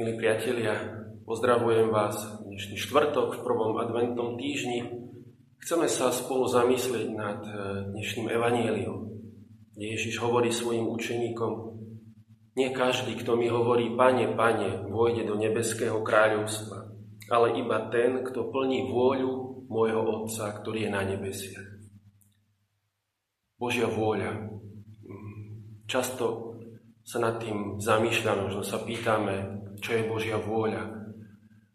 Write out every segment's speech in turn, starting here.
Milí priatelia, pozdravujem vás dnešný štvrtok v prvom adventnom týždni. Chceme sa spolu zamyslieť nad e, dnešným evaníliom. Ježiš hovorí svojim učeníkom, nie každý, kto mi hovorí, pane, pane, vôjde do nebeského kráľovstva, ale iba ten, kto plní vôľu môjho Otca, ktorý je na nebesiach. Božia vôľa. Často sa nad tým zamýšľame, možno sa pýtame, čo je Božia vôľa.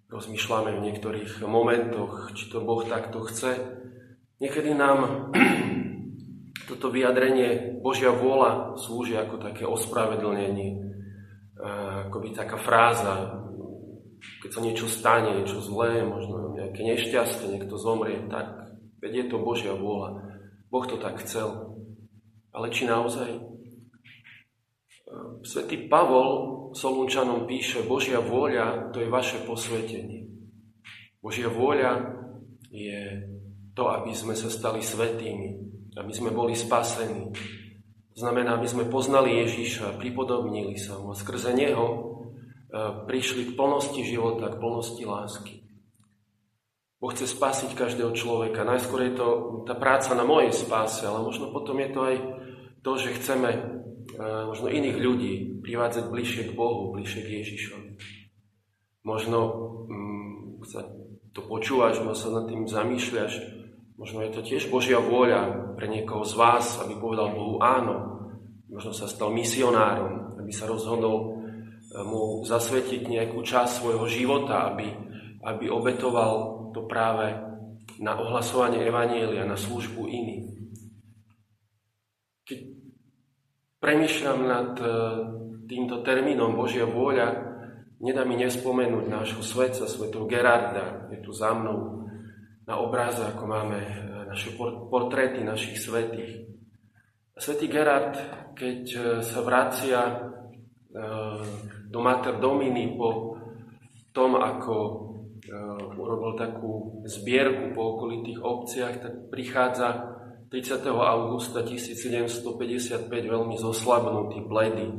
Rozmýšľame v niektorých momentoch, či to Boh takto chce. Niekedy nám toto vyjadrenie Božia vôľa slúži ako také ospravedlnenie, ako by taká fráza, keď sa niečo stane, niečo zlé, možno nejaké nešťastie, niekto zomrie, tak veď je to Božia vôľa. Boh to tak chcel. Ale či naozaj? Svetý Pavol Solunčanom píše, Božia vôľa to je vaše posvetenie. Božia vôľa je to, aby sme sa stali svetými, aby sme boli spasení. Znamená, aby sme poznali Ježíša, pripodobnili sa mu a skrze Neho e, prišli k plnosti života, k plnosti lásky. Boh chce spasiť každého človeka. Najskôr je to tá práca na mojej spáse, ale možno potom je to aj to, že chceme možno iných ľudí privádzať bližšie k Bohu, bližšie k Ježišovi. Možno um, sa to počúvaš, možno sa nad tým zamýšľaš, možno je to tiež Božia vôľa pre niekoho z vás, aby povedal Bohu áno, možno sa stal misionárom, aby sa rozhodol e, mu zasvetiť nejakú časť svojho života, aby, aby obetoval to práve na ohlasovanie Evanielia, na službu iným. Keď premýšľam nad e, týmto termínom Božia vôľa, nedá mi nespomenúť nášho svetca, svetov Gerarda, je tu za mnou na obráze, ako máme e, naše portréty našich svetých. Svetý Gerard, keď e, sa vracia do Mater Domini po tom, ako urobil takú zbierku po okolitých obciach, tak prichádza 30. augusta 1755 veľmi zoslabnutý, bledý,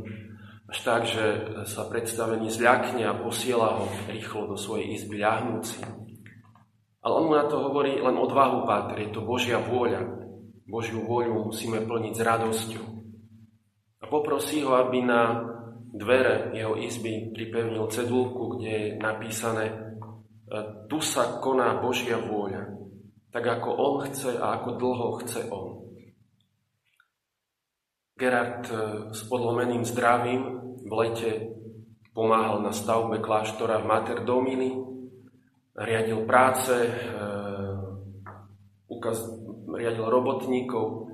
až tak, že sa predstavený zľakne a posiela ho rýchlo do svojej izby ľahnúci. Ale on mu na to hovorí len odvahu, Páter, je to Božia vôľa. Božiu vôľu musíme plniť s radosťou. A poprosí ho, aby na dvere jeho izby pripevnil cedulku, kde je napísané Tu sa koná Božia vôľa tak ako on chce a ako dlho chce on. Gerard e, s podlomeným zdravím v lete pomáhal na stavbe kláštora v Mater Domini, riadil práce, e, ukaz, riadil robotníkov,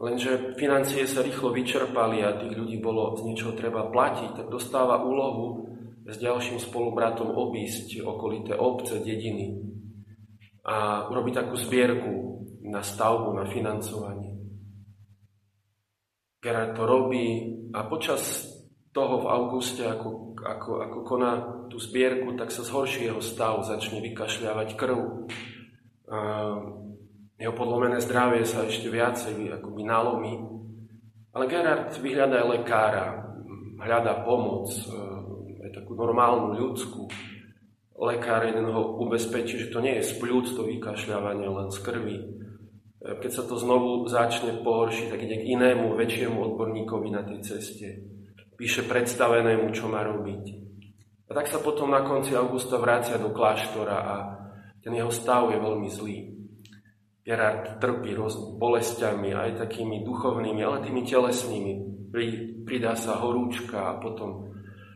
lenže financie sa rýchlo vyčerpali a tých ľudí bolo z niečoho treba platiť, tak dostáva úlohu s ďalším spolubratom obísť okolité obce, dediny, a urobiť takú zbierku na stavbu, na financovanie. Gerard to robí a počas toho v auguste, ako, ako, ako koná tú zbierku, tak sa zhorší jeho stav, začne vykašľavať krv. A jeho podlomené zdravie sa ešte viacej akoby nalomí. Ale Gerard vyhľadá lekára, hľadá pomoc, aj takú normálnu ľudskú lekár jeden ho ubezpečí, že to nie je z plúc to vykašľávanie, len z krvi. E, keď sa to znovu začne pohoršiť, tak ide k inému, väčšiemu odborníkovi na tej ceste. Píše predstavenému, čo má robiť. A tak sa potom na konci augusta vrácia do kláštora a ten jeho stav je veľmi zlý. Gerard trpí bolestiami, aj takými duchovnými, ale tými telesnými. Pridá sa horúčka a potom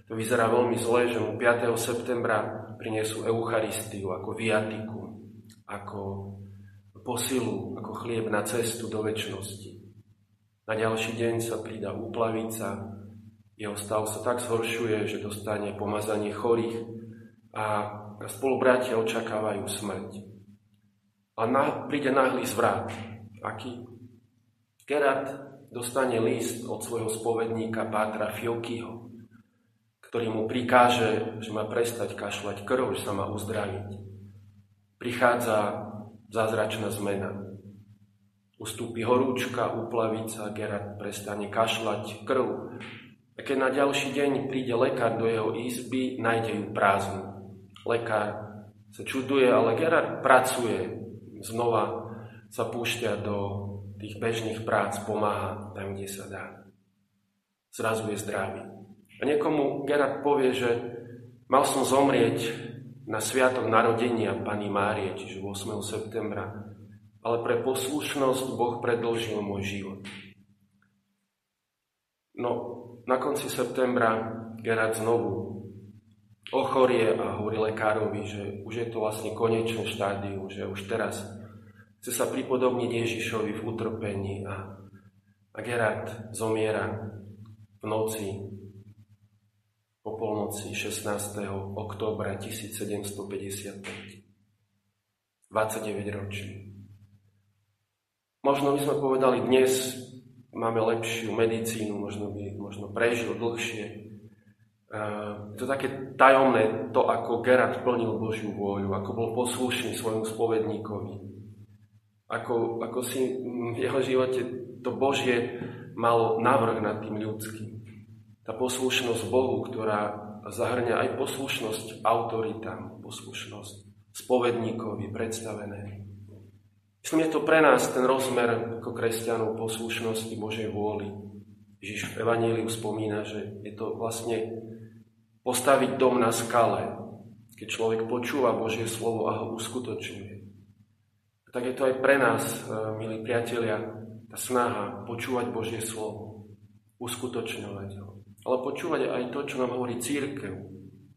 to vyzerá veľmi zle, že mu 5. septembra prinesú Eucharistiu ako viatiku, ako posilu, ako chlieb na cestu do väčšnosti. Na ďalší deň sa pridá úplavica, jeho stav sa tak zhoršuje, že dostane pomazanie chorých a spolubratia očakávajú smrť. A na, príde náhly zvrat. Aký? Gerard dostane list od svojho spovedníka Pátra Fiokyho, ktorý mu prikáže, že má prestať kašľať krv, že sa má uzdraviť. Prichádza zázračná zmena. Ustúpi horúčka, uplavica, Gerard prestane kašľať krv. A keď na ďalší deň príde lekár do jeho izby, nájde ju prázdnu. Lekár sa čuduje, ale Gerard pracuje. Znova sa púšťa do tých bežných prác, pomáha tam, kde sa dá. Zrazu je zdravý. A niekomu Gerard povie, že mal som zomrieť na sviatok narodenia Pani Márie, čiže 8. septembra, ale pre poslušnosť Boh predlžil môj život. No, na konci septembra Gerard znovu ochorie a hovorí lekárovi, že už je to vlastne konečné štádium, že už teraz chce sa pripodobniť Ježišovi v utrpení a, a Gerard zomiera v noci po polnoci 16. októbra 1755. 29 ročný. Možno by sme povedali dnes máme lepšiu medicínu, možno by možno prežil dlhšie. Je to také tajomné, to ako Gerard plnil Božiu vôľu, ako bol poslušný svojmu spovedníkovi. Ako, ako si v jeho živote to Božie malo navrh nad tým ľudským. Tá poslušnosť Bohu, ktorá zahrňa aj poslušnosť autoritám, poslušnosť spovedníkovi predstavené. Myslím, je to pre nás ten rozmer ako kresťanov poslušnosti Božej vôli. Ježiš v Evaníliu spomína, že je to vlastne postaviť dom na skale, keď človek počúva Božie slovo a ho uskutočňuje. Tak je to aj pre nás, e, milí priatelia, tá snaha počúvať Božie slovo, uskutočňovať ho. Ale počúvať aj to, čo nám hovorí církev,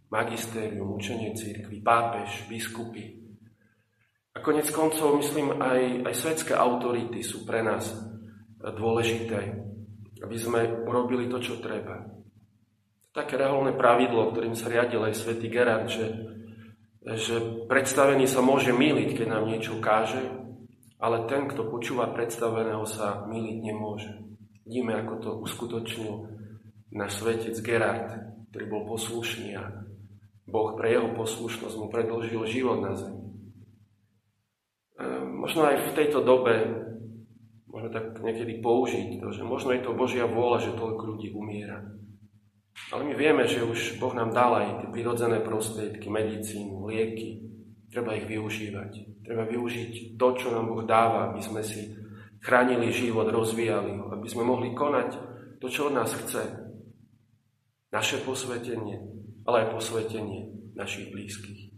magistérium, učenie církvy, pápež, biskupy, a konec koncov, myslím, aj, aj svetské autority sú pre nás dôležité, aby sme urobili to, čo treba. Také reholné pravidlo, ktorým sa riadil aj svätý Gerard, že, že predstavený sa môže miliť, keď nám niečo káže, ale ten, kto počúva predstaveného, sa miliť nemôže. Vidíme, ako to uskutočnil náš svetec Gerard, ktorý bol poslušný a Boh pre jeho poslušnosť mu predložil život na zemi. Ehm, možno aj v tejto dobe môžeme tak niekedy použiť to, že možno je to Božia vôľa, že toľko ľudí umiera. Ale my vieme, že už Boh nám dal aj tie prirodzené prostriedky, medicínu, lieky. Treba ich využívať. Treba využiť to, čo nám Boh dáva, aby sme si chránili život, rozvíjali ho, aby sme mohli konať to, čo od nás chce. Naše posvetenie, ale aj posvetenie našich blízkych.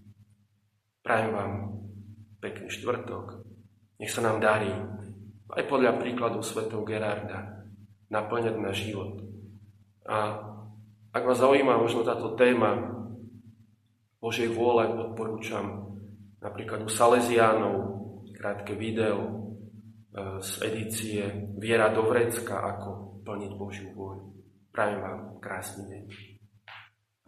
Prajem vám pekný štvrtok. Nech sa nám darí, aj podľa príkladu svetov Gerarda, naplňať na život. A ak vás zaujíma možno táto téma Božej vôle, odporúčam napríklad u Salesiánov krátke video e, z edície Viera do vrecka, ako plniť Božiu vôľu. Prajem vám krásny deň.